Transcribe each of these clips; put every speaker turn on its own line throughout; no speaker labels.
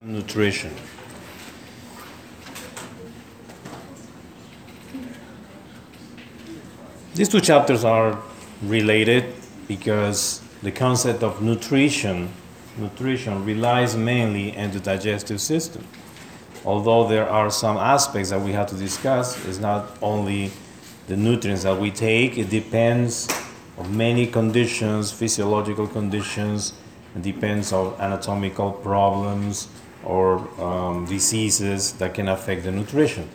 Nutrition. These two chapters are related because the concept of nutrition nutrition relies mainly on the digestive system. Although there are some aspects that we have to discuss, it's not only the nutrients that we take, it depends on many conditions, physiological conditions, it depends on anatomical problems or um, diseases that can affect the nutrition.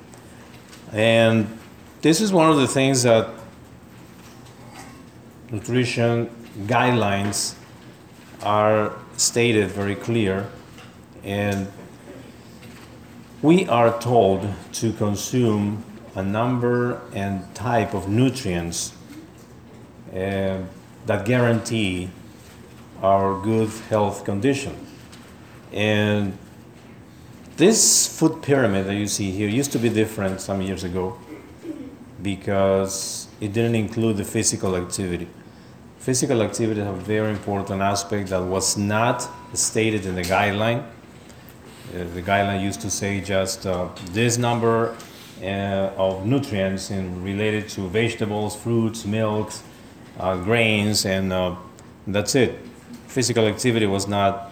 And this is one of the things that nutrition guidelines are stated very clear and we are told to consume a number and type of nutrients uh, that guarantee our good health condition and this food pyramid that you see here used to be different some years ago because it didn't include the physical activity. Physical activity is a very important aspect that was not stated in the guideline. Uh, the guideline used to say just uh, this number uh, of nutrients in related to vegetables, fruits, milks, uh, grains, and uh, that's it. Physical activity was not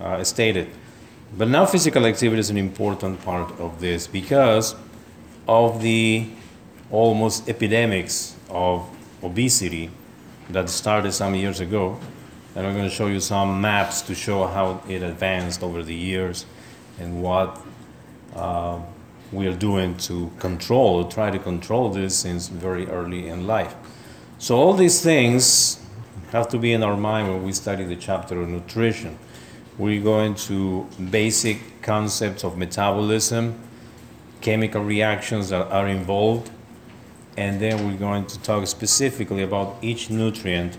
uh, stated. But now physical activity is an important part of this because of the almost epidemics of obesity that started some years ago. And I'm going to show you some maps to show how it advanced over the years and what uh, we are doing to control, try to control this since very early in life. So all these things have to be in our mind when we study the chapter of nutrition. We're going to basic concepts of metabolism, chemical reactions that are involved, and then we're going to talk specifically about each nutrient,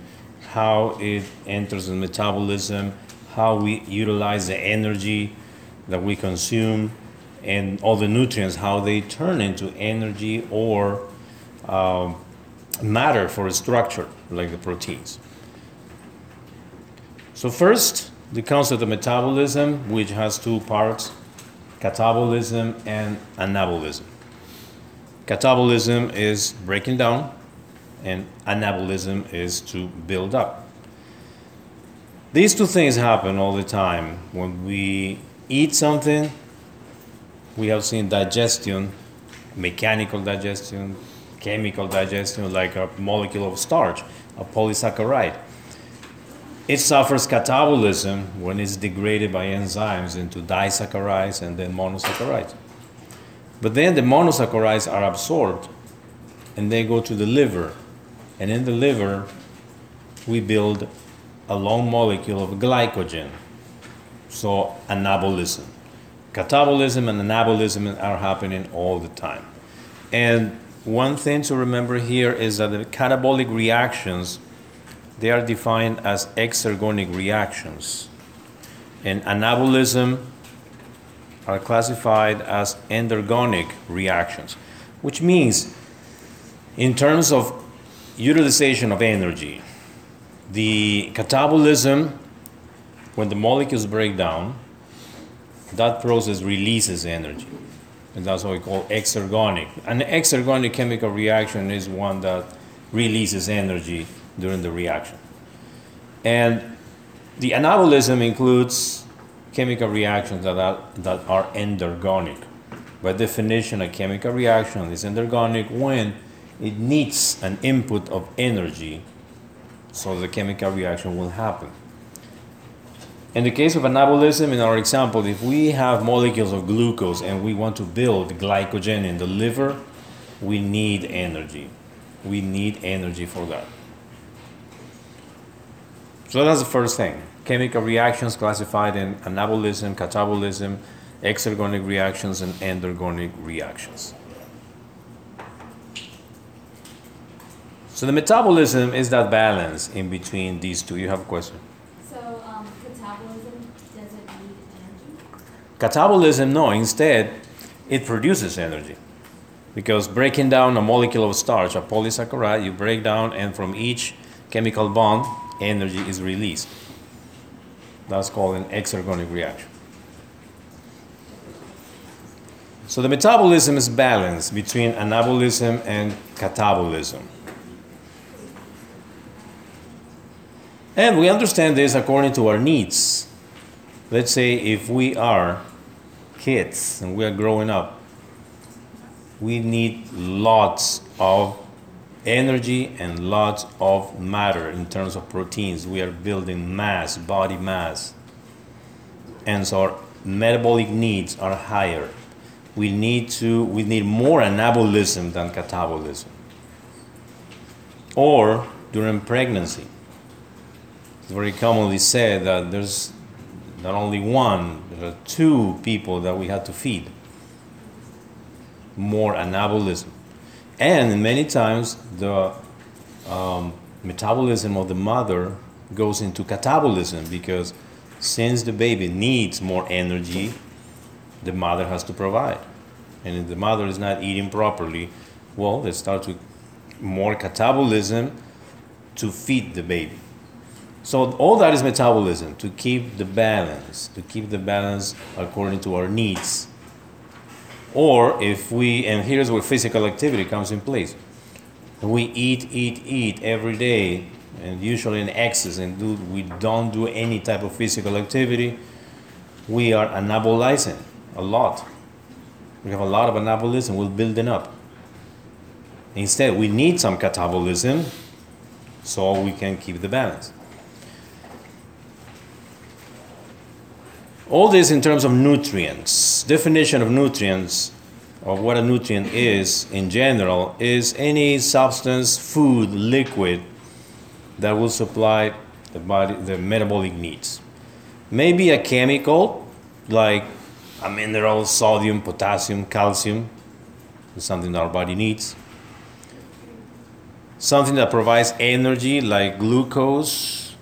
how it enters in metabolism, how we utilize the energy that we consume, and all the nutrients, how they turn into energy or uh, matter for a structure, like the proteins. So, first, the concept of metabolism, which has two parts catabolism and anabolism. Catabolism is breaking down, and anabolism is to build up. These two things happen all the time. When we eat something, we have seen digestion, mechanical digestion, chemical digestion, like a molecule of starch, a polysaccharide. It suffers catabolism when it's degraded by enzymes into disaccharides and then monosaccharides. But then the monosaccharides are absorbed and they go to the liver. And in the liver, we build a long molecule of glycogen. So, anabolism. Catabolism and anabolism are happening all the time. And one thing to remember here is that the catabolic reactions they are defined as exergonic reactions. And anabolism are classified as endergonic reactions, which means, in terms of utilization of energy, the catabolism, when the molecules break down, that process releases energy. And that's what we call exergonic. An exergonic chemical reaction is one that releases energy during the reaction. And the anabolism includes chemical reactions that are, that are endergonic. By definition, a chemical reaction is endergonic when it needs an input of energy so the chemical reaction will happen. In the case of anabolism, in our example, if we have molecules of glucose and we want to build glycogen in the liver, we need energy. We need energy for that. So that's the first thing. Chemical reactions classified in anabolism, catabolism, exergonic reactions, and endergonic reactions. So the metabolism is that balance in between these two. You have a question?
So, um, catabolism doesn't need energy?
Catabolism, no, instead, it produces energy. Because breaking down a molecule of starch, a polysaccharide, you break down, and from each chemical bond, energy is released. That's called an exergonic reaction. So the metabolism is balanced between anabolism and catabolism. And we understand this according to our needs. Let's say if we are kids and we are growing up, we need lots of energy and lots of matter in terms of proteins. We are building mass, body mass. And so our metabolic needs are higher. We need to we need more anabolism than catabolism. Or during pregnancy. It's very commonly said that there's not only one, there are two people that we had to feed. More anabolism. And many times the um, metabolism of the mother goes into catabolism because since the baby needs more energy, the mother has to provide. And if the mother is not eating properly, well, they start with more catabolism to feed the baby. So all that is metabolism to keep the balance, to keep the balance according to our needs. Or if we, and here's where physical activity comes in place. We eat, eat, eat every day, and usually in excess, and do, we don't do any type of physical activity, we are anabolizing a lot. We have a lot of anabolism, we're building up. Instead, we need some catabolism so we can keep the balance. All this in terms of nutrients. Definition of nutrients, of what a nutrient is in general, is any substance, food, liquid that will supply the body the metabolic needs. Maybe a chemical like a mineral, sodium, potassium, calcium, something that our body needs. Something that provides energy like glucose,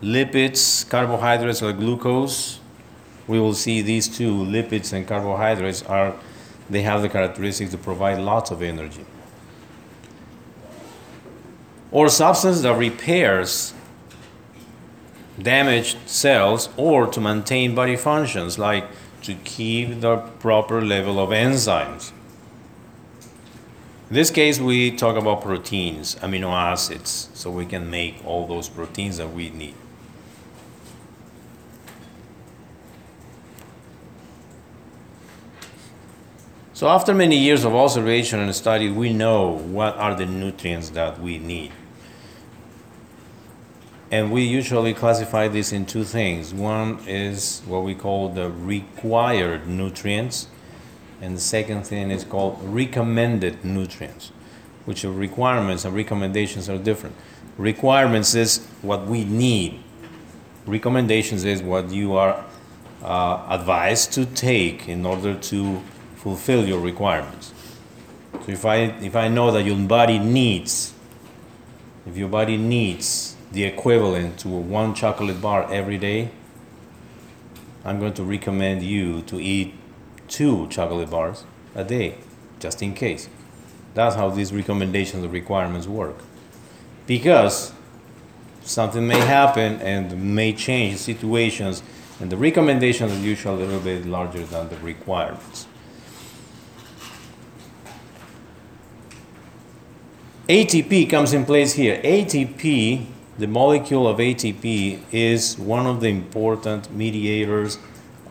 lipids, carbohydrates like glucose, we will see these two lipids and carbohydrates are they have the characteristics to provide lots of energy. Or substance that repairs damaged cells or to maintain body functions like to keep the proper level of enzymes. In this case we talk about proteins amino acids so we can make all those proteins that we need So after many years of observation and study, we know what are the nutrients that we need. And we usually classify this in two things. One is what we call the required nutrients, and the second thing is called recommended nutrients, which are requirements and recommendations are different. Requirements is what we need. Recommendations is what you are uh, advised to take in order to fulfill your requirements. So if I if I know that your body needs if your body needs the equivalent to one chocolate bar every day, I'm going to recommend you to eat two chocolate bars a day, just in case. That's how these recommendations and requirements work. Because something may happen and may change situations, and the recommendations are usually a little bit larger than the requirements. ATP comes in place here. ATP, the molecule of ATP, is one of the important mediators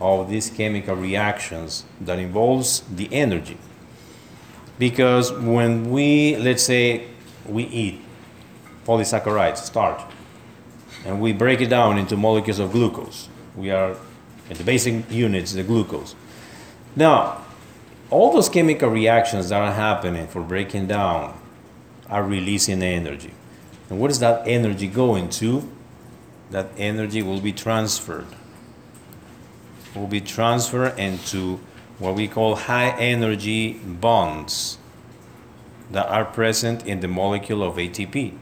of these chemical reactions that involves the energy. Because when we, let's say, we eat polysaccharides, starch, and we break it down into molecules of glucose, we are in the basic units, the glucose. Now, all those chemical reactions that are happening for breaking down are releasing energy. And what is that energy going to? That energy will be transferred. Will be transferred into what we call high energy bonds that are present in the molecule of ATP.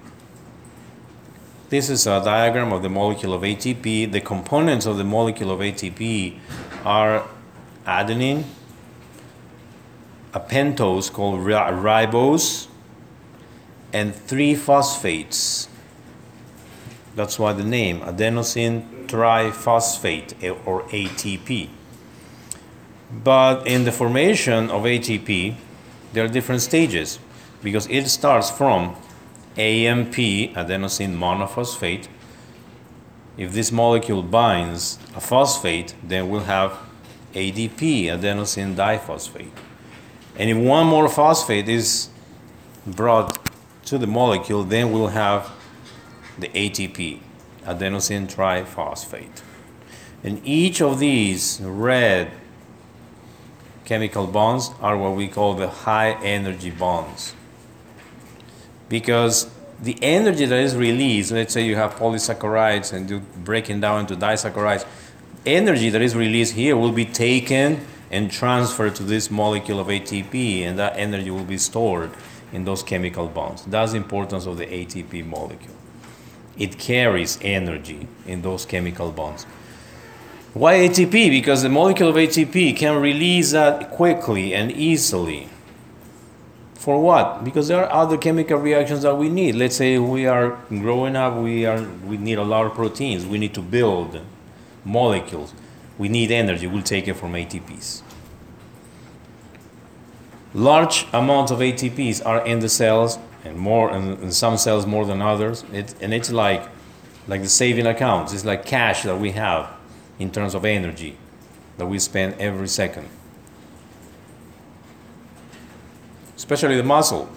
This is a diagram of the molecule of ATP. The components of the molecule of ATP are adenine, a pentose called ribose, and three phosphates. That's why the name adenosine triphosphate or ATP. But in the formation of ATP, there are different stages because it starts from AMP, adenosine monophosphate. If this molecule binds a phosphate, then we'll have ADP, adenosine diphosphate. And if one more phosphate is brought to the molecule, then we'll have the ATP, adenosine triphosphate. And each of these red chemical bonds are what we call the high energy bonds. Because the energy that is released, let's say you have polysaccharides and you're breaking down into disaccharides, energy that is released here will be taken and transferred to this molecule of ATP, and that energy will be stored in those chemical bonds. That's the importance of the ATP molecule. It carries energy in those chemical bonds. Why ATP? Because the molecule of ATP can release that quickly and easily. For what? Because there are other chemical reactions that we need. Let's say we are growing up, we are we need a lot of proteins. We need to build molecules. We need energy. We'll take it from ATPs. Large amounts of ATPs are in the cells, and more in, some cells more than others. It, and it's like like the saving accounts. It's like cash that we have in terms of energy that we spend every second. Especially the muscle.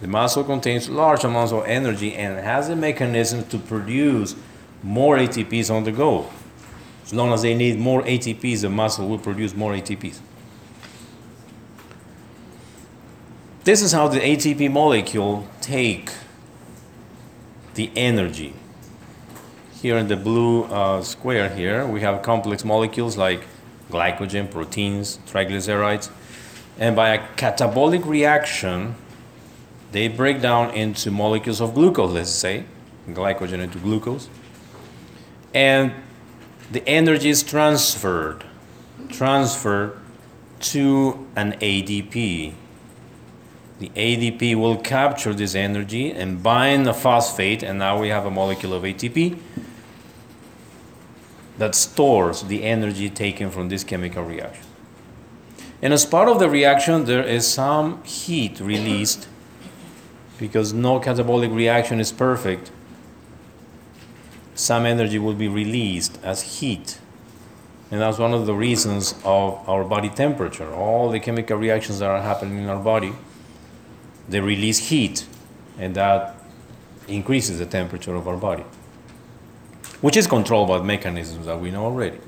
The muscle contains large amounts of energy and has a mechanism to produce more ATPs on the go. As long as they need more ATPs, the muscle will produce more ATPs. This is how the ATP molecule take the energy. Here in the blue uh, square here, we have complex molecules like glycogen, proteins, triglycerides. And by a catabolic reaction, they break down into molecules of glucose, let's say, glycogen into glucose. And the energy is transferred, transferred to an ADP. The ADP will capture this energy and bind the phosphate, and now we have a molecule of ATP that stores the energy taken from this chemical reaction. And as part of the reaction, there is some heat released because no catabolic reaction is perfect. Some energy will be released as heat. And that's one of the reasons of our body temperature. All the chemical reactions that are happening in our body, they release heat, and that increases the temperature of our body, which is controlled by mechanisms that we know already.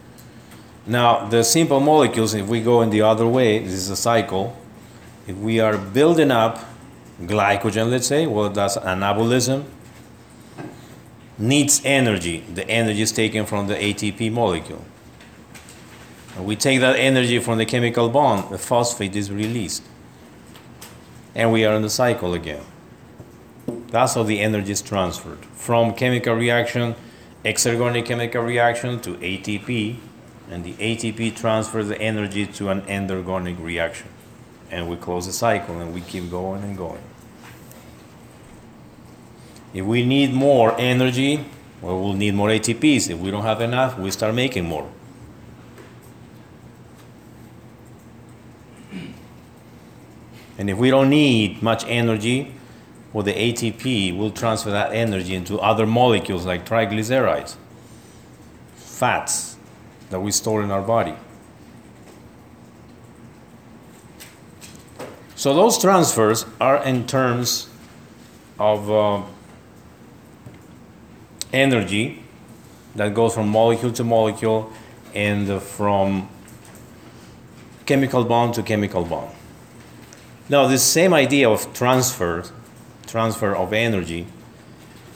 Now, the simple molecules, if we go in the other way, this is a cycle. If we are building up glycogen, let's say, well, that's anabolism, needs energy. The energy is taken from the ATP molecule. And we take that energy from the chemical bond, the phosphate is released. And we are in the cycle again. That's how the energy is transferred from chemical reaction, exergonic chemical reaction to ATP, and the ATP transfers the energy to an endergonic reaction. And we close the cycle and we keep going and going. If we need more energy, well, we'll need more ATPs. If we don't have enough, we start making more. And if we don't need much energy, well, the ATP will transfer that energy into other molecules like triglycerides, fats that we store in our body. So those transfers are in terms of uh, energy that goes from molecule to molecule and from chemical bond to chemical bond. Now, this same idea of transfer, transfer of energy,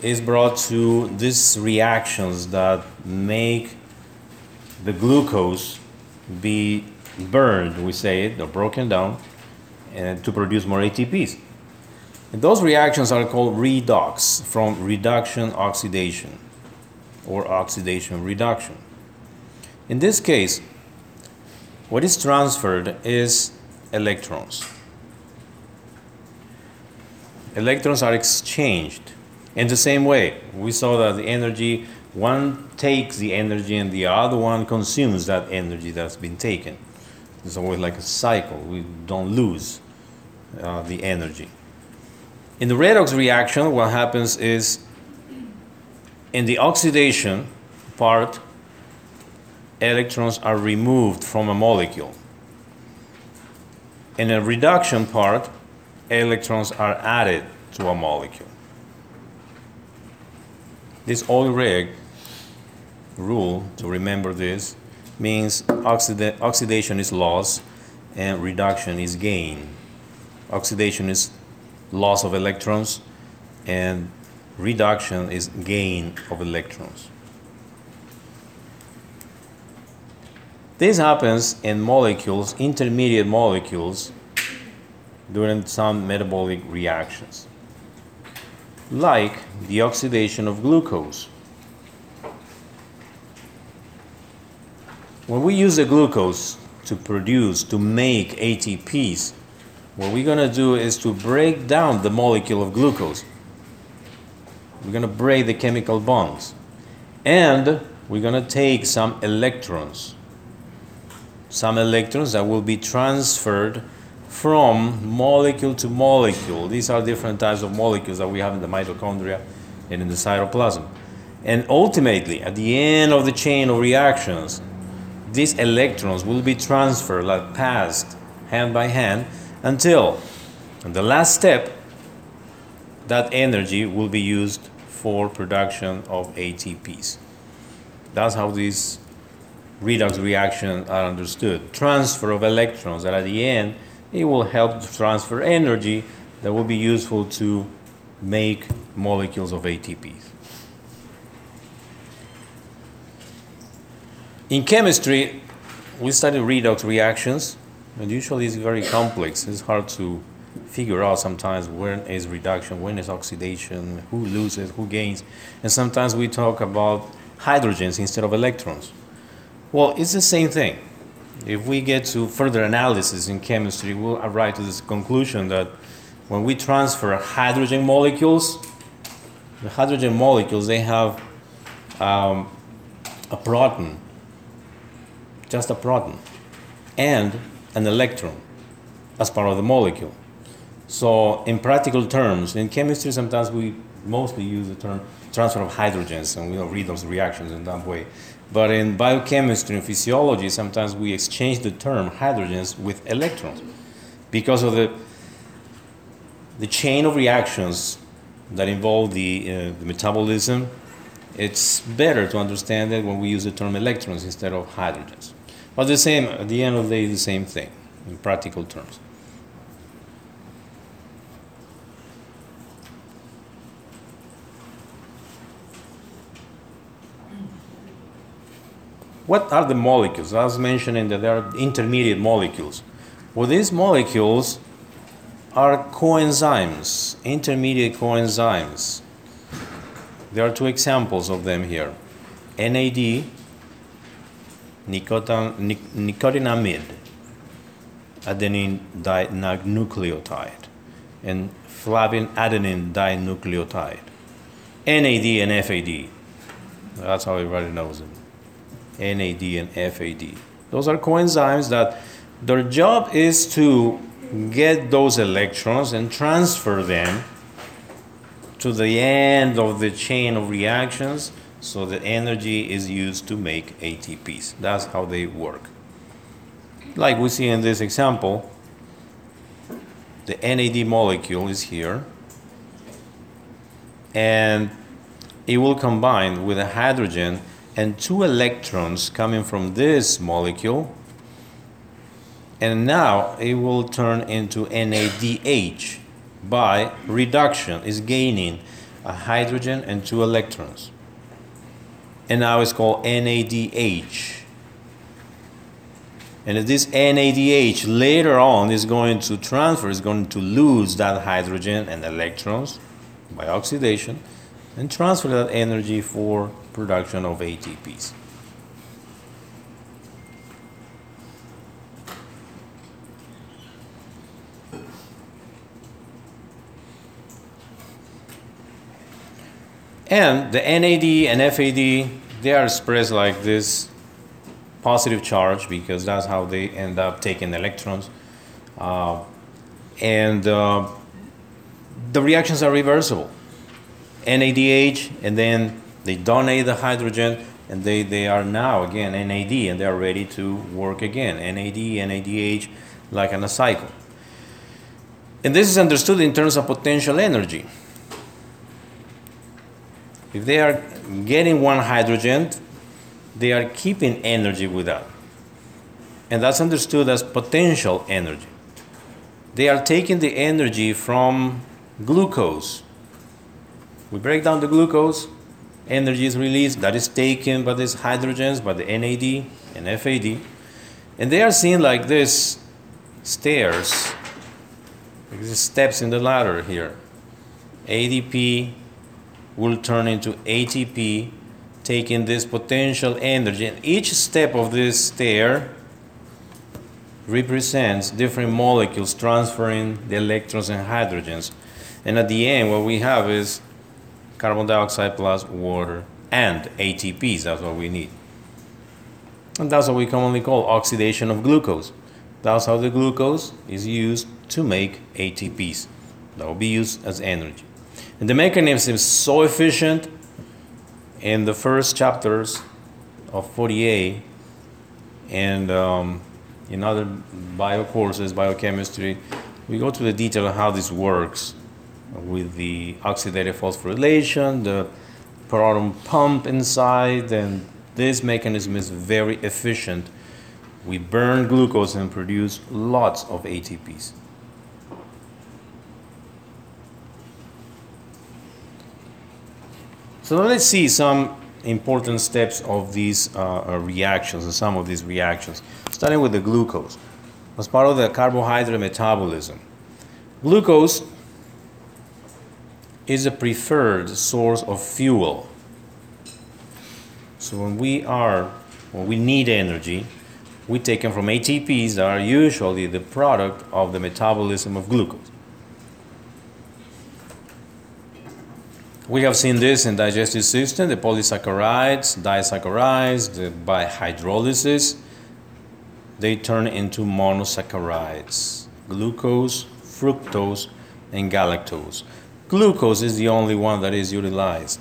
is brought to these reactions that make the glucose be burned, we say it, or broken down, and to produce more ATPs. And those reactions are called redox, from reduction oxidation, or oxidation reduction. In this case, what is transferred is electrons. Electrons are exchanged. In the same way, we saw that the energy, one takes the energy and the other one consumes that energy that's been taken. It's always like a cycle. We don't lose uh, the energy. In the redox reaction, what happens is in the oxidation part, electrons are removed from a molecule. In a reduction part, electrons are added to a molecule. This oil rig rule, to remember this, means oxida- oxidation is loss and reduction is gain. Oxidation is loss of electrons and reduction is gain of electrons. This happens in molecules, intermediate molecules, during some metabolic reactions, like the oxidation of glucose. When we use the glucose to produce, to make ATPs, what we're going to do is to break down the molecule of glucose. We're going to break the chemical bonds. And we're going to take some electrons. Some electrons that will be transferred from molecule to molecule. These are different types of molecules that we have in the mitochondria and in the cytoplasm. And ultimately, at the end of the chain of reactions, these electrons will be transferred, like passed hand by hand, until in the last step, that energy will be used for production of ATPs. That's how these redox reactions are understood. Transfer of electrons, that at the end, it will help to transfer energy that will be useful to make molecules of ATPs. In chemistry, we study redox reactions, and usually it's very complex. It's hard to figure out sometimes when is reduction, when is oxidation, who loses, who gains, and sometimes we talk about hydrogens instead of electrons. Well, it's the same thing. If we get to further analysis in chemistry, we'll arrive to this conclusion that when we transfer hydrogen molecules, the hydrogen molecules they have um, a proton just a proton, and an electron as part of the molecule. So, in practical terms, in chemistry, sometimes we mostly use the term transfer of hydrogens, and we don't read those reactions in that way. But in biochemistry and physiology, sometimes we exchange the term hydrogens with electrons because of the, the chain of reactions that involve the, uh, the metabolism. It's better to understand it when we use the term electrons instead of hydrogens. But the same, at the end of the day, the same thing in practical terms. What are the molecules? I was mentioning that there are intermediate molecules. Well, these molecules are coenzymes, intermediate coenzymes. There are two examples of them here NAD, nicotinamide, adenine dinucleotide, and flavin adenine dinucleotide. NAD and FAD. That's how everybody knows them. NAD and FAD. Those are coenzymes that their job is to get those electrons and transfer them to the end of the chain of reactions so the energy is used to make ATPs. That's how they work. Like we see in this example, the NAD molecule is here and it will combine with a hydrogen and two electrons coming from this molecule. And now it will turn into NADH by reduction. Is gaining a hydrogen and two electrons. And now it's called NADH and this NADH later on is going to transfer is going to lose that hydrogen and electrons by oxidation and transfer that energy for production of ATPs And the NAD and FAD, they are expressed like this positive charge because that's how they end up taking electrons. Uh, and uh, the reactions are reversible. NADH, and then they donate the hydrogen, and they, they are now again NAD, and they are ready to work again. NAD, NADH, like in a cycle. And this is understood in terms of potential energy. If they are getting one hydrogen, they are keeping energy with that. And that's understood as potential energy. They are taking the energy from glucose. We break down the glucose, energy is released, that is taken by these hydrogens, by the NAD and FAD. And they are seen like this stairs, like these steps in the ladder here. ADP will turn into ATP, taking this potential energy. And each step of this stair represents different molecules transferring the electrons and hydrogens. And at the end, what we have is carbon dioxide plus water and ATPs. That's what we need. And that's what we commonly call oxidation of glucose. That's how the glucose is used to make ATPs. That will be used as energy. And the mechanism is so efficient in the first chapters of 40A and um, in other bio courses, biochemistry, we go to the detail of how this works with the oxidative phosphorylation, the proton pump inside, and this mechanism is very efficient. We burn glucose and produce lots of ATPs. So now let's see some important steps of these uh, uh, reactions and some of these reactions. Starting with the glucose. As part of the carbohydrate metabolism, glucose is a preferred source of fuel. So when we are when we need energy, we take them from ATPs that are usually the product of the metabolism of glucose. We have seen this in digestive system, the polysaccharides, disaccharides, the, by hydrolysis, they turn into monosaccharides, glucose, fructose, and galactose. Glucose is the only one that is utilized.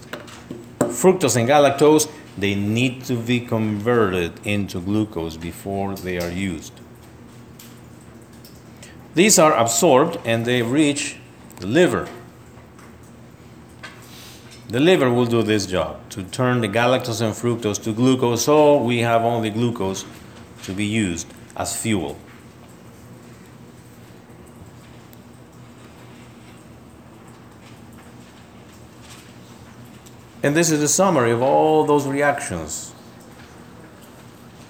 Fructose and galactose, they need to be converted into glucose before they are used. These are absorbed and they reach the liver. The liver will do this job to turn the galactose and fructose to glucose, so we have only glucose to be used as fuel. And this is the summary of all those reactions.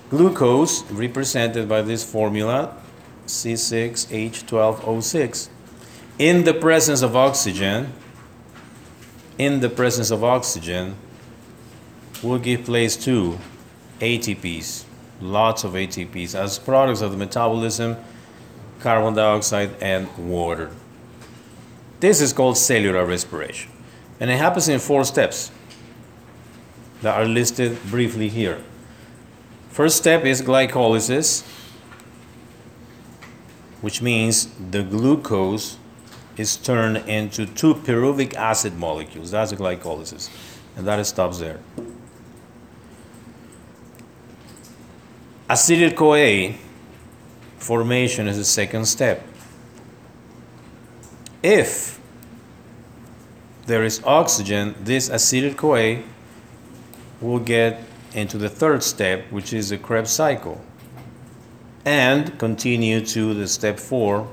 Glucose, represented by this formula, C6H12O6, in the presence of oxygen, in the presence of oxygen, will give place to ATPs, lots of ATPs, as products of the metabolism, carbon dioxide, and water. This is called cellular respiration, and it happens in four steps that are listed briefly here. First step is glycolysis, which means the glucose is turned into two pyruvic acid molecules. That's glycolysis, and that stops there. Acetyl CoA formation is the second step. If there is oxygen, this acetyl CoA will get into the third step, which is the Krebs cycle, and continue to the step four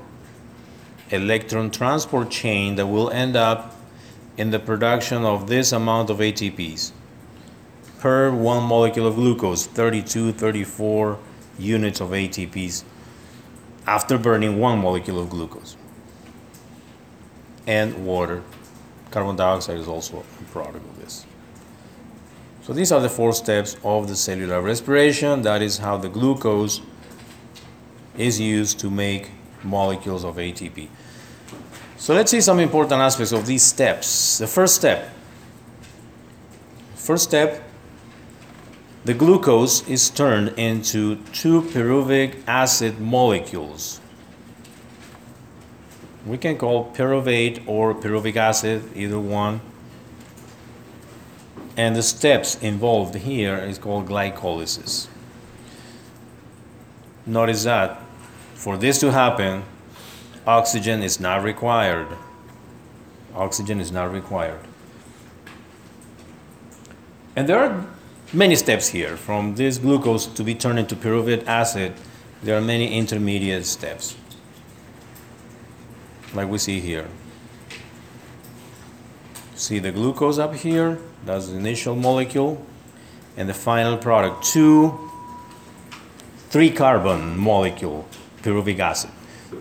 electron transport chain that will end up in the production of this amount of ATPs per one molecule of glucose 32 34 units of ATPs after burning one molecule of glucose. And water. Carbon dioxide is also a product of this so these are the four steps of the cellular respiration. That is how the glucose is used to make molecules of ATP. So let's see some important aspects of these steps. The first step. First step the glucose is turned into two pyruvic acid molecules. We can call pyruvate or pyruvic acid, either one. And the steps involved here is called glycolysis. Notice that for this to happen, oxygen is not required. Oxygen is not required. And there are many steps here. From this glucose to be turned into pyruvate acid, there are many intermediate steps, like we see here. See the glucose up here, that's the initial molecule, and the final product, two three carbon molecule, pyruvic acid.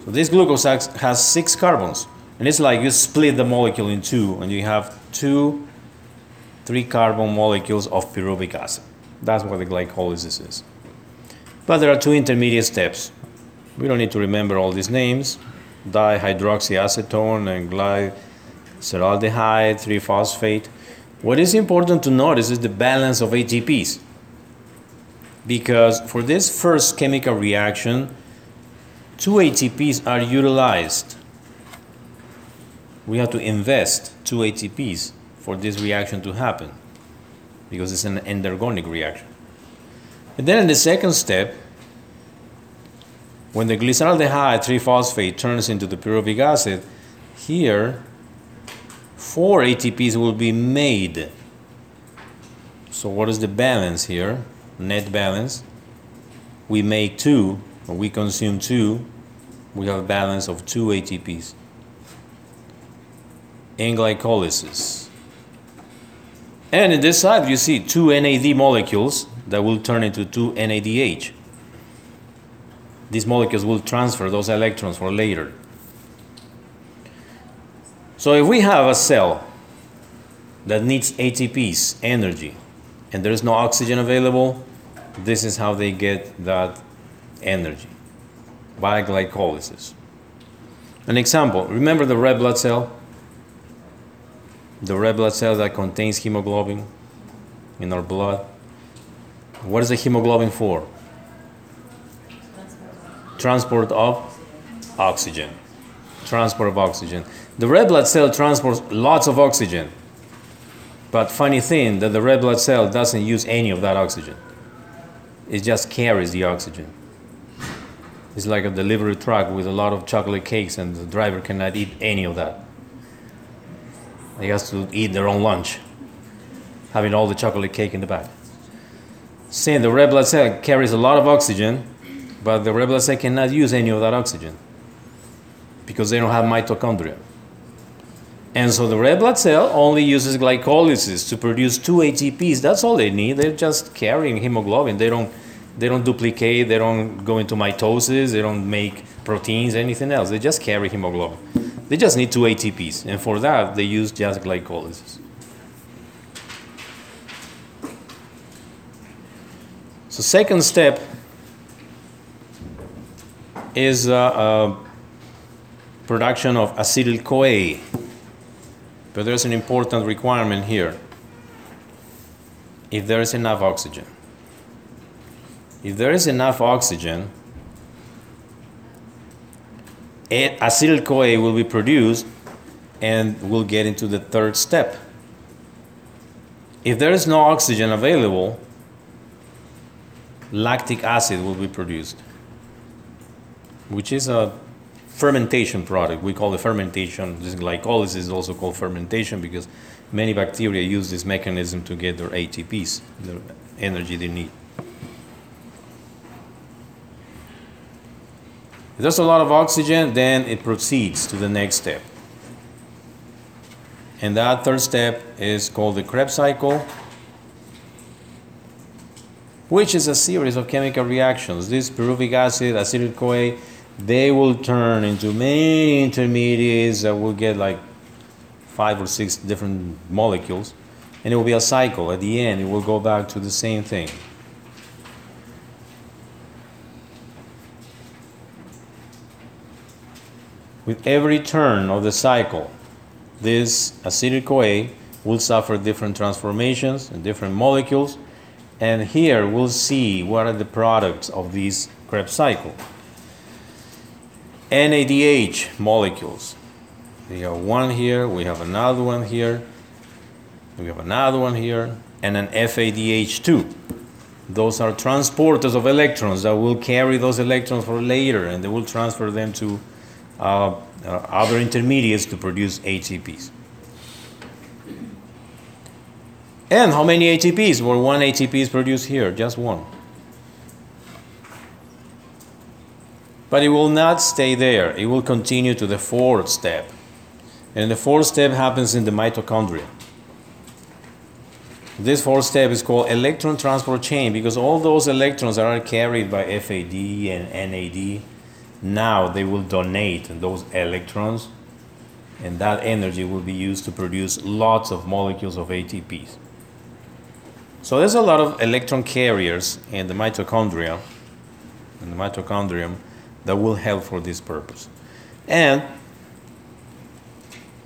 So this glucose has, six carbons, and it's like you split the molecule in two, and you have two three carbon molecules of pyruvic acid. That's what the glycolysis is. But there are two intermediate steps. We don't need to remember all these names dihydroxyacetone and glyceraldehyde 3 phosphate. What is important to notice is the balance of ATPs. Because for this first chemical reaction, two ATPs are utilized. We have to invest two ATPs for this reaction to happen because it's an endergonic reaction. And then in the second step, when the glyceraldehyde 3-phosphate turns into the pyruvic acid, here four ATPs will be made. So what is the balance here? Net balance. We make two, or we consume two, we have a balance of two ATPs. In glycolysis. And in this side, you see two NAD molecules that will turn into two NADH. These molecules will transfer those electrons for later. So if we have a cell that needs ATPs, energy, and there is no oxygen available, this is how they get that energy by glycolysis. An example remember the red blood cell? The red blood cell that contains hemoglobin in our blood. What is the hemoglobin for? Transport of oxygen. Transport of oxygen. The red blood cell transports lots of oxygen. But funny thing that the red blood cell doesn't use any of that oxygen. It just carries the oxygen. It's like a delivery truck with a lot of chocolate cakes and the driver cannot eat any of that. He has to eat their own lunch, having all the chocolate cake in the back. Saying the red blood cell carries a lot of oxygen, but the red blood cell cannot use any of that oxygen because they don't have mitochondria. And so the red blood cell only uses glycolysis to produce two ATPs. That's all they need. They're just carrying hemoglobin. They don't, they don't duplicate. They don't go into mitosis. They don't make proteins, anything else. They just carry hemoglobin. They just need two ATPs, and for that they use just glycolysis. So second step is uh, uh, production of acetyl CoA. But there's an important requirement here. If there is enough oxygen. If there is enough oxygen, acetyl CoA will be produced and we'll get into the third step. If there is no oxygen available, lactic acid will be produced, which is a fermentation product. We call it fermentation. This glycolysis is also called fermentation because many bacteria use this mechanism to get their ATPs, the energy they need. If there's a lot of oxygen, then it proceeds to the next step. And that third step is called the Krebs cycle, which is a series of chemical reactions. This pyruvic acid, acetyl CoA, they will turn into many intermediates that will get like five or six different molecules, and it will be a cycle. At the end, it will go back to the same thing. With every turn of the cycle, this acetyl CoA will suffer different transformations and different molecules, And here we'll see what are the products of this Krebs cycle. NADH molecules. We have one here, we have another one here, we have another one here, and an FADH2. Those are transporters of electrons that will carry those electrons for later and they will transfer them to uh, uh, other intermediates to produce ATPs. And how many ATPs? Well, one ATP is produced here, just one. But it will not stay there, it will continue to the fourth step. And the fourth step happens in the mitochondria. This fourth step is called electron transport chain because all those electrons that are carried by FAD and NAD, now they will donate those electrons, and that energy will be used to produce lots of molecules of ATPs. So there's a lot of electron carriers in the mitochondria, in the mitochondrium, that will help for this purpose. And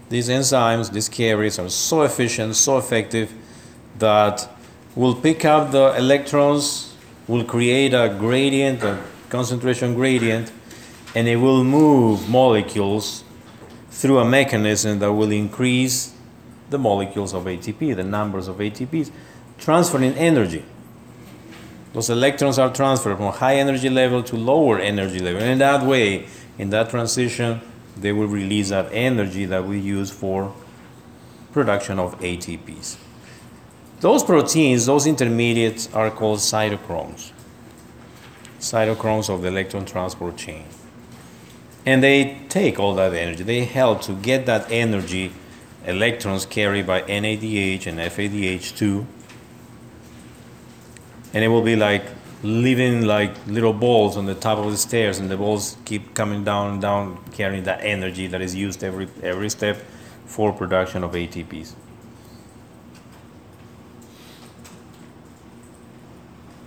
these enzymes, these carriers are so efficient, so effective that will pick up the electrons, will create a gradient, a concentration gradient, and it will move molecules through a mechanism that will increase the molecules of ATP, the numbers of ATPs, transferring energy. Those electrons are transferred from high energy level to lower energy level. And in that way, in that transition, they will release that energy that we use for production of ATPs. Those proteins, those intermediates, are called cytochromes. Cytochromes of the electron transport chain. And they take all that energy. They help to get that energy, electrons carried by NADH and FADH2. And it will be like living like little balls on the top of the stairs, and the balls keep coming down and down, carrying that energy that is used every, every step for production of ATPs.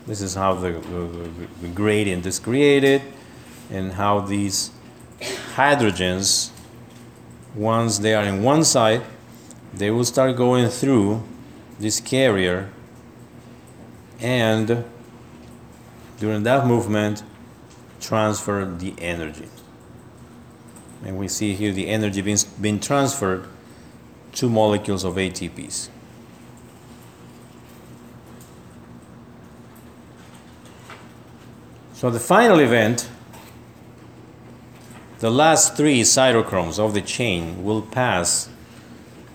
This is how the, the, the gradient is created and how these hydrogens, once they are in one side, they will start going through this carrier and during that movement transfer the energy. And we see here the energy being, being transferred to molecules of ATPs. So the final event, the last three cytochromes of the chain will pass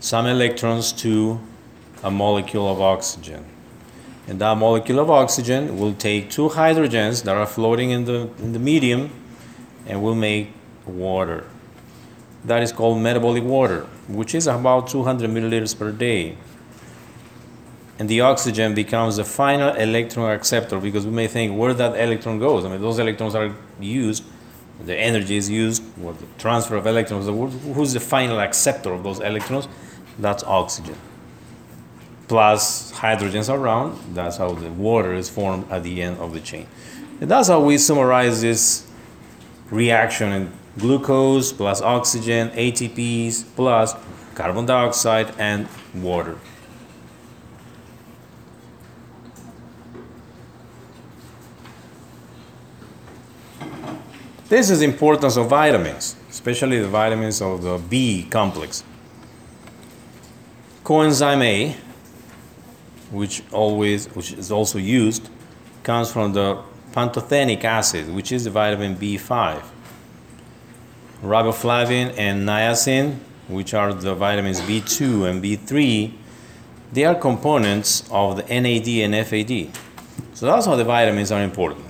some electrons to a molecule of oxygen. And that molecule of oxygen will take two hydrogens that are floating in the, in the medium and will make water. That is called metabolic water, which is about 200 milliliters per day and the oxygen becomes the final electron acceptor because we may think where that electron goes. I mean, those electrons are used, the energy is used, or the transfer of electrons. Who's the final acceptor of those electrons? That's oxygen. Plus hydrogens around, that's how the water is formed at the end of the chain. And that's how we summarize this reaction in glucose plus oxygen, ATPs plus carbon dioxide and water. This is importance of vitamins, especially the vitamins of the B complex. Coenzyme A, which always which is also used, comes from the pantothenic acid, which is the vitamin B5. Riboflavin and niacin, which are the vitamins B2 and B3, they are components of the NAD and FAD. So that's how the vitamins are important.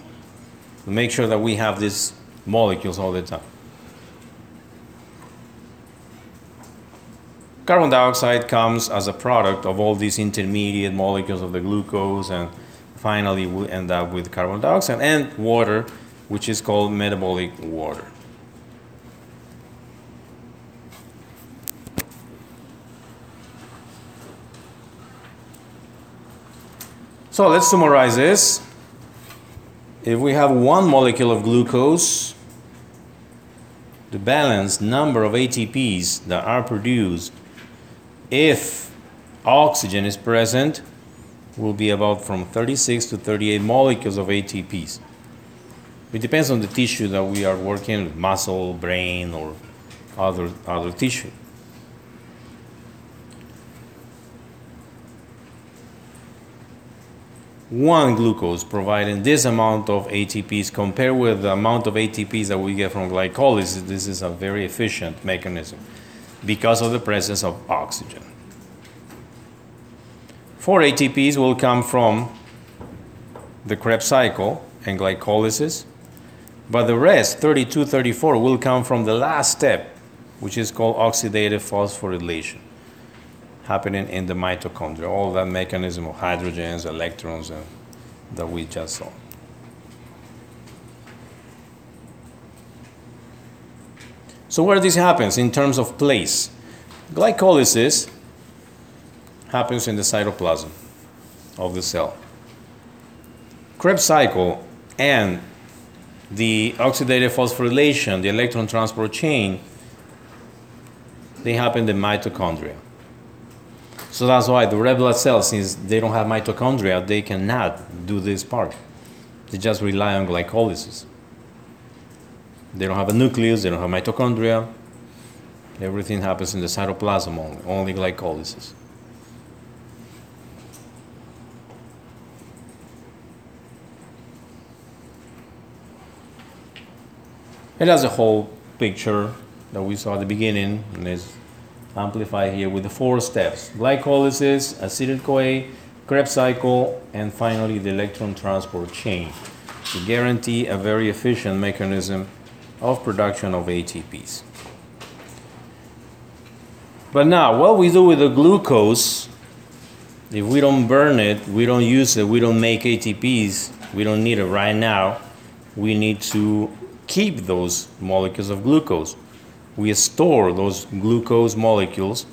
To make sure that we have these molecules all the time. Carbon dioxide comes as a product of all these intermediate molecules of the glucose, and finally we end up with carbon dioxide and water, which is called metabolic water. So let's summarize this. If we have one molecule of glucose, the balanced number of ATPs that are produced if oxygen is present will be about from 36 to 38 molecules of ATPs. It depends on the tissue that we are working with, muscle, brain, or other, other tissue. One glucose providing this amount of ATPs compared with the amount of ATPs that we get from glycolysis, this is a very efficient mechanism because of the presence of oxygen. Four ATPs will come from the Krebs cycle and glycolysis, but the rest, 32, 34, will come from the last step, which is called oxidative phosphorylation, happening in the mitochondria, all that mechanism of hydrogens, electrons, and that we just saw. So where this happens in terms of place, glycolysis happens in the cytoplasm of the cell. Krebs cycle and the oxidative phosphorylation, the electron transport chain, they happen in the mitochondria. So that's why the red blood cells, since they don't have mitochondria, they cannot do this part. They just rely on glycolysis. They don't have a nucleus, they don't have mitochondria. Everything happens in the cytoplasm only, only glycolysis. It has a whole picture that we saw at the beginning and is amplified here with the four steps glycolysis, acetyl CoA, Krebs cycle, and finally the electron transport chain to guarantee a very efficient mechanism of production of ATPs. But now, what we do with the glucose, if we don't burn it, we don't use it, we don't make ATPs, we don't need it right now, we need to keep those molecules of glucose. We store those glucose molecules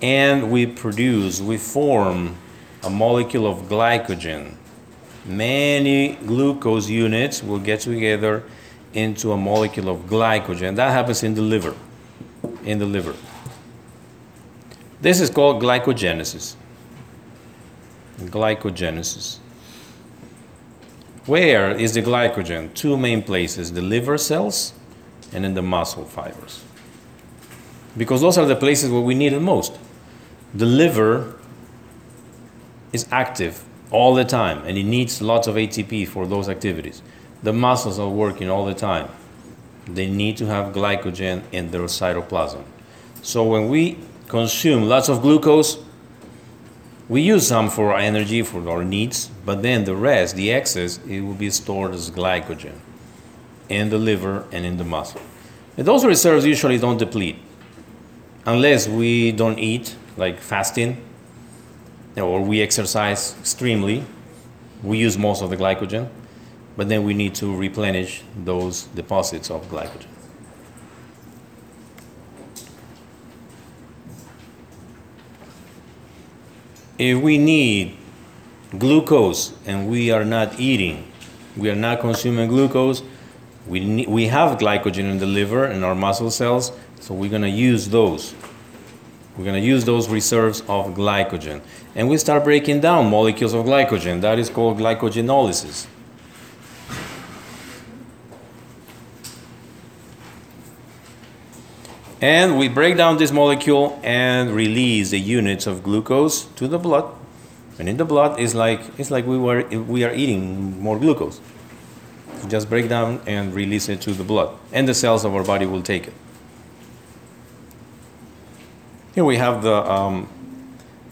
and we produce, we form a molecule of glycogen. Many glucose units will get together into a molecule of glycogen. That happens in the liver. In the liver. This is called glycogenesis. Glycogenesis. Where is the glycogen? Two main places the liver cells and in the muscle fibers. Because those are the places where we need it most. The liver is active all the time and it needs lots of ATP for those activities. The muscles are working all the time. They need to have glycogen in their cytoplasm. So when we consume lots of glucose, we use some for our energy, for our needs, but then the rest, the excess, it will be stored as glycogen in the liver and in the muscle. And those reserves usually don't deplete unless we don't eat, like fasting, or we exercise extremely. We use most of the glycogen, but then we need to replenish those deposits of glycogen. if we need glucose and we are not eating, we are not consuming glucose, we, need, we have glycogen in the liver and our muscle cells, so we're going to use those. We're going to use those reserves of glycogen. And we start breaking down molecules of glycogen. That is called glycogenolysis. And we break down this molecule and release the units of glucose to the blood. And in the blood, it's like, it's like we, were, we are eating more glucose. Just break down and release it to the blood. And the cells of our body will take it. Here we have the, um,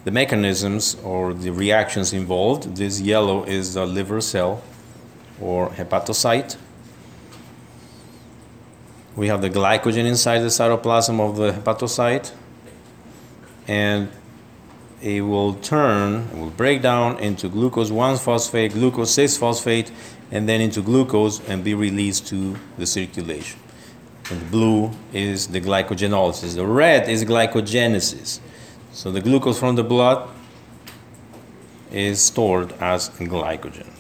the mechanisms or the reactions involved. This yellow is the liver cell or hepatocyte. We have the glycogen inside the cytoplasm of the hepatocyte, and it will turn, it will break down into glucose 1 phosphate, glucose 6 phosphate, and then into glucose and be released to the circulation. And the blue is the glycogenolysis. The red is glycogenesis. So the glucose from the blood is stored as glycogen.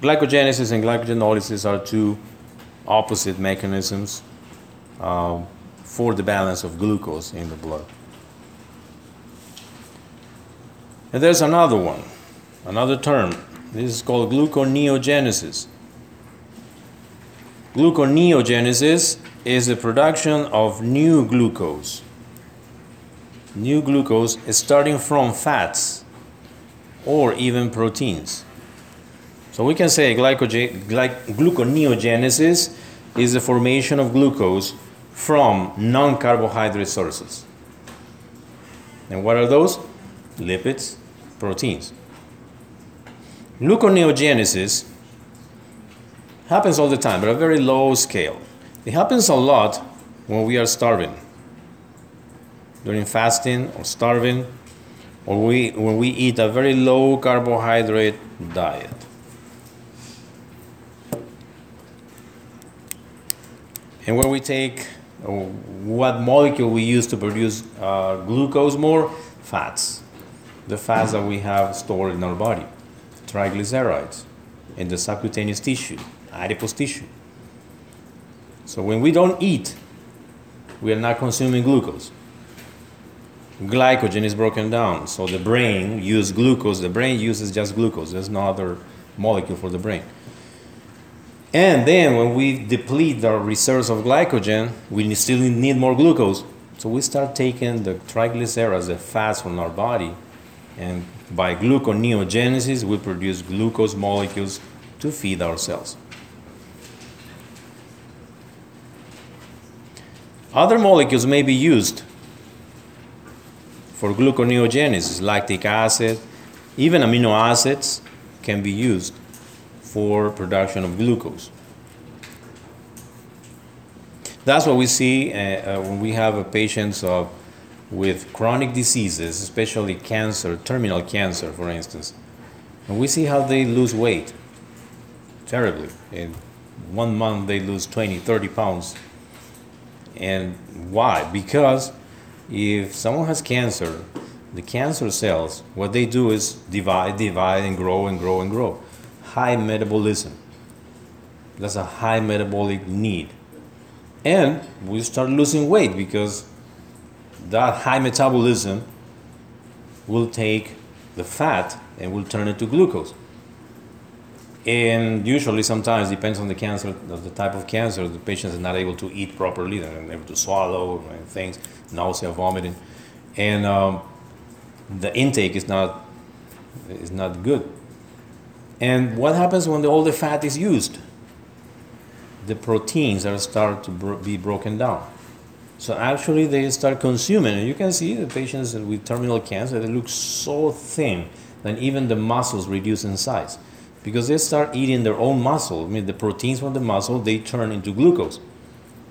Glycogenesis and glycogenolysis are two opposite mechanisms uh, for the balance of glucose in the blood. And there's another one, another term. This is called gluconeogenesis. Gluconeogenesis is the production of new glucose. New glucose is starting from fats or even proteins. So we can say glycogen, glyc, gluconeogenesis is the formation of glucose from non carbohydrate sources. And what are those? Lipids, proteins. Gluconeogenesis happens all the time, but at a very low scale. It happens a lot when we are starving, during fasting or starving, or we, when we eat a very low carbohydrate diet. And when we take uh, what molecule we use to produce uh, glucose more? Fats. The fats that we have stored in our body, triglycerides, in the subcutaneous tissue, adipose tissue. So when we don't eat, we are not consuming glucose. Glycogen is broken down, so the brain uses glucose. The brain uses just glucose. There's no other molecule for the brain. And then when we deplete our reserves of glycogen, we still need more glucose. So we start taking the triglycerides, the fats from our body, and by gluconeogenesis, we produce glucose molecules to feed our cells. Other molecules may be used for gluconeogenesis, lactic acid, even amino acids can be used for production of glucose. That's what we see uh, uh, when we have patients of, with chronic diseases, especially cancer, terminal cancer, for instance. And we see how they lose weight terribly. In one month, they lose 20, 30 pounds. And why? Because if someone has cancer, the cancer cells, what they do is divide, divide, and grow and grow and grow high metabolism. That's a high metabolic need. And we start losing weight because that high metabolism will take the fat and will turn it to glucose. And usually, sometimes, depends on the cancer, the type of cancer, the patient is not able to eat properly, they're not able to swallow and things, nausea, vomiting, and um, the intake is not is not good. And what happens when the, all the fat is used? The proteins are start to bro- be broken down. So actually, they start consuming, and you can see the patients with terminal cancer they look so thin that even the muscles reduce in size because they start eating their own muscle. I mean, the proteins from the muscle they turn into glucose,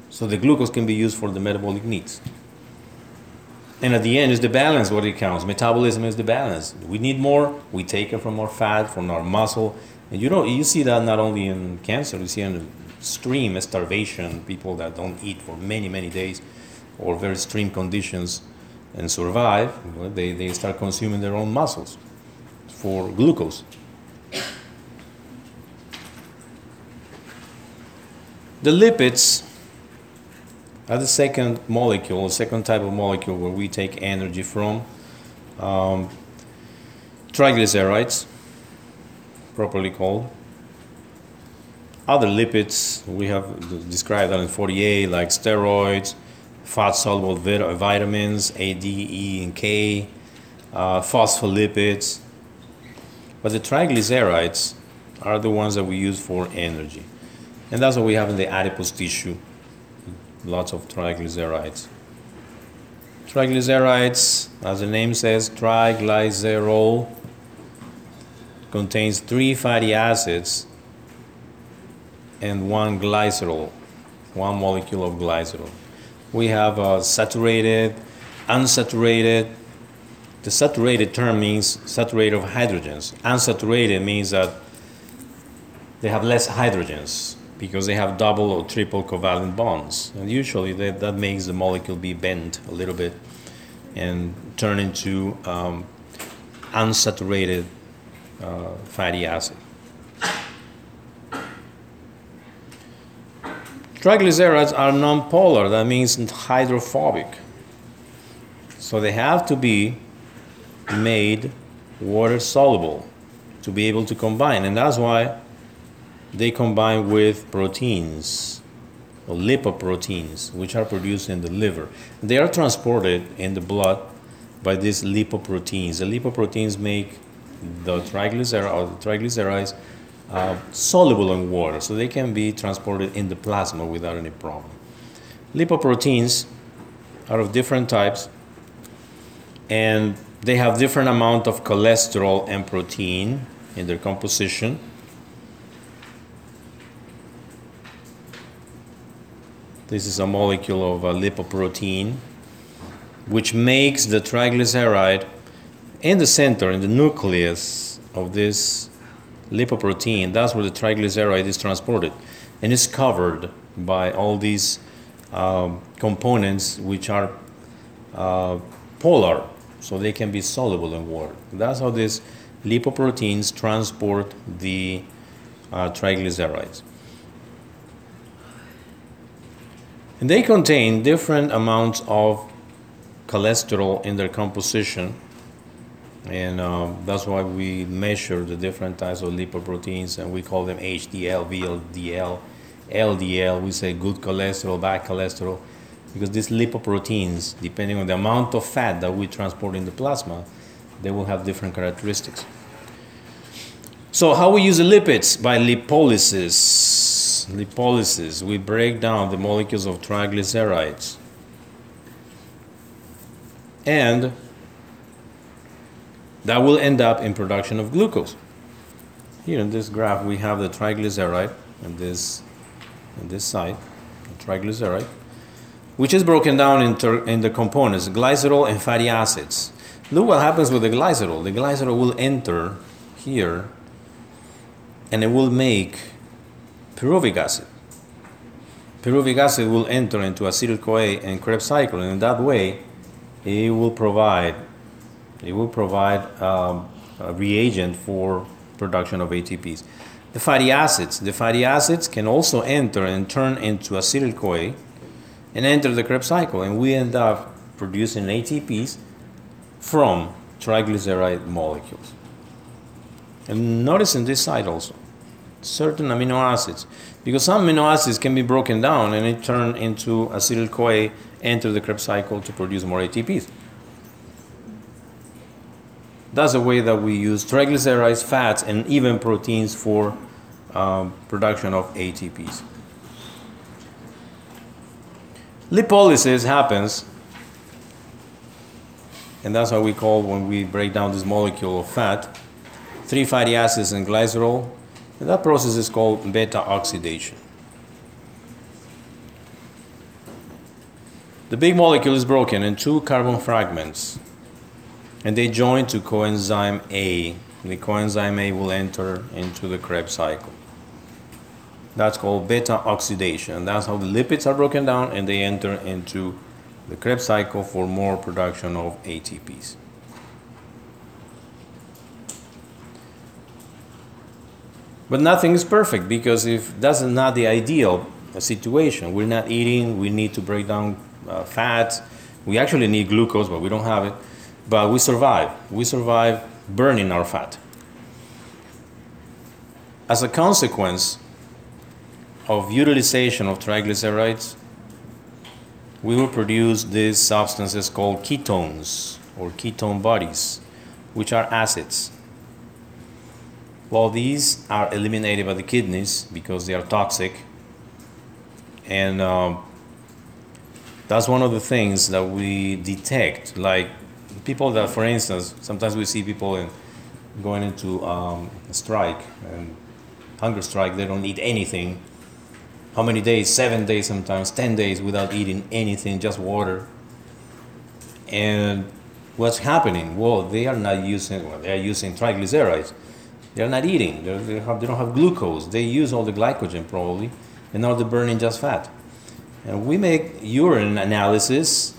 so the glucose can be used for the metabolic needs. And at the end is the balance what it counts. Metabolism is the balance. We need more, we take it from our fat, from our muscle. And you know, you see that not only in cancer, you see in extreme starvation, people that don't eat for many, many days, or very extreme conditions and survive, they, they start consuming their own muscles for glucose. The lipids are the second molecule, the second type of molecule where we take energy from. Um, triglycerides, properly called. Other lipids we have described in 48, like steroids, fat soluble vit- vitamins, A, D, E, and K, uh, phospholipids. But the triglycerides are the ones that we use for energy. And that's what we have in the adipose tissue lots of triglycerides. Triglycerides, as the name says, triglycerol contains three fatty acids and one glycerol, one molecule of glycerol. We have uh, saturated, unsaturated. The saturated term means saturated of hydrogens. Unsaturated means that they have less hydrogens because they have double or triple covalent bonds. And usually that, that makes the molecule be bent a little bit and turn into um, unsaturated uh, fatty acid. Triglycerides are nonpolar, that means hydrophobic. So they have to be made water soluble to be able to combine. And that's why they combine with proteins or lipoproteins, which are produced in the liver. They are transported in the blood by these lipoproteins. The lipoproteins make the triglycerides, or the triglycerides uh, soluble in water, so they can be transported in the plasma without any problem. Lipoproteins are of different types, and they have different amount of cholesterol and protein in their composition. This is a molecule of a lipoprotein, which makes the triglyceride in the center, in the nucleus of this lipoprotein. That's where the triglyceride is transported, and it's covered by all these um, components which are uh, polar, so they can be soluble in water. That's how these lipoproteins transport the uh, triglycerides. And they contain different amounts of cholesterol in their composition. And uh, that's why we measure the different types of lipoproteins and we call them HDL, VLDL, LDL. We say good cholesterol, bad cholesterol, because these lipoproteins, depending on the amount of fat that we transport in the plasma, they will have different characteristics. So, how we use the lipids? By lipolysis lipolysis, we break down the molecules of triglycerides. And that will end up in production of glucose. Here in this graph, we have the triglyceride and this, on this side, triglyceride, which is broken down into in the components, glycerol and fatty acids. Look what happens with the glycerol. The glycerol will enter here and it will make pyruvic acid. Pyruvic acid will enter into acetyl CoA and Krebs cycle, and in that way, it will provide it will provide um, a reagent for production of ATPs. The fatty acids, the fatty acids can also enter and turn into acetyl CoA and enter the Krebs cycle, and we end up producing ATPs from triglyceride molecules. And notice in this side also certain amino acids because some amino acids can be broken down and it turn into acetyl CoA enter the Krebs cycle to produce more ATPs. That's a way that we use triglycerides, fats, and even proteins for um, production of ATPs. Lipolysis happens, and that's what we call when we break down this molecule of fat, three fatty acids and glycerol, and that process is called beta oxidation. The big molecule is broken in two carbon fragments and they join to coenzyme A. The coenzyme A will enter into the Krebs cycle. That's called beta oxidation. That's how the lipids are broken down and they enter into the Krebs cycle for more production of ATPs. But nothing is perfect because if that's not the ideal situation, we're not eating, we need to break down uh, fats. We actually need glucose, but we don't have it. But we survive. We survive burning our fat. As a consequence of utilization of triglycerides, we will produce these substances called ketones or ketone bodies, which are acids. Well, these are eliminated by the kidneys because they are toxic, and um, that's one of the things that we detect. Like people that, for instance, sometimes we see people in, going into um, a strike and hunger strike. They don't eat anything. How many days? Seven days, sometimes ten days without eating anything, just water. And what's happening? Well, they are not using. Well, they are using triglycerides they're not eating. They're, they, have, they don't have glucose. They use all the glycogen probably, and now they're burning just fat. And we make urine analysis,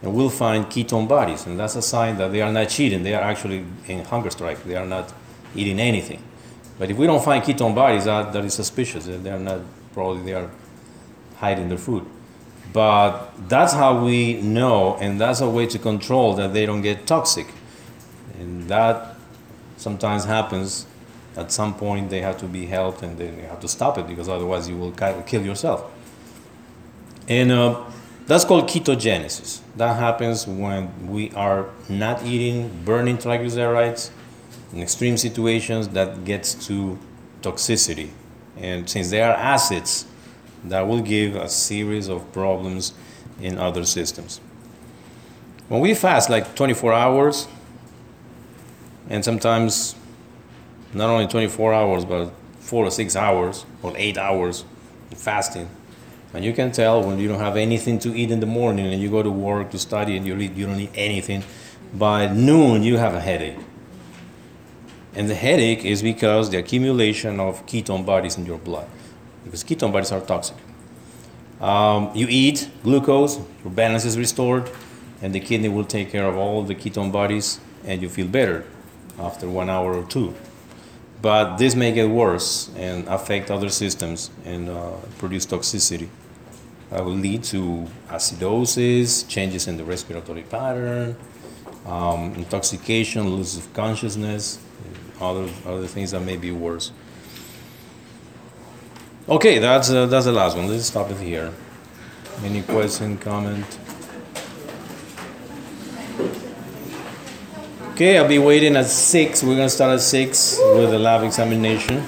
and we'll find ketone bodies, and that's a sign that they are not cheating. They are actually in hunger strike. They are not eating anything. But if we don't find ketone bodies, that, that is suspicious. They are not probably they are hiding their food. But that's how we know, and that's a way to control that they don't get toxic. And that sometimes happens. At some point, they have to be helped, and then you have to stop it because otherwise, you will kill yourself. And uh, that's called ketogenesis. That happens when we are not eating, burning triglycerides in extreme situations that gets to toxicity. And since they are acids, that will give a series of problems in other systems. When we fast like 24 hours, and sometimes not only 24 hours, but four or six hours or eight hours fasting, and you can tell when you don't have anything to eat in the morning and you go to work to study and you, eat, you don't eat anything, by noon you have a headache. And the headache is because the accumulation of ketone bodies in your blood, because ketone bodies are toxic. Um, you eat glucose, your balance is restored, and the kidney will take care of all the ketone bodies, and you feel better after one hour or two. But this may get worse and affect other systems and uh, produce toxicity. That will lead to acidosis, changes in the respiratory pattern, um, intoxication, loss of consciousness, other other things that may be worse. Okay, that's uh, that's the last one. Let's stop it here. Any question, comment? Okay, I'll be waiting at six. We're gonna start at six with the lab examination.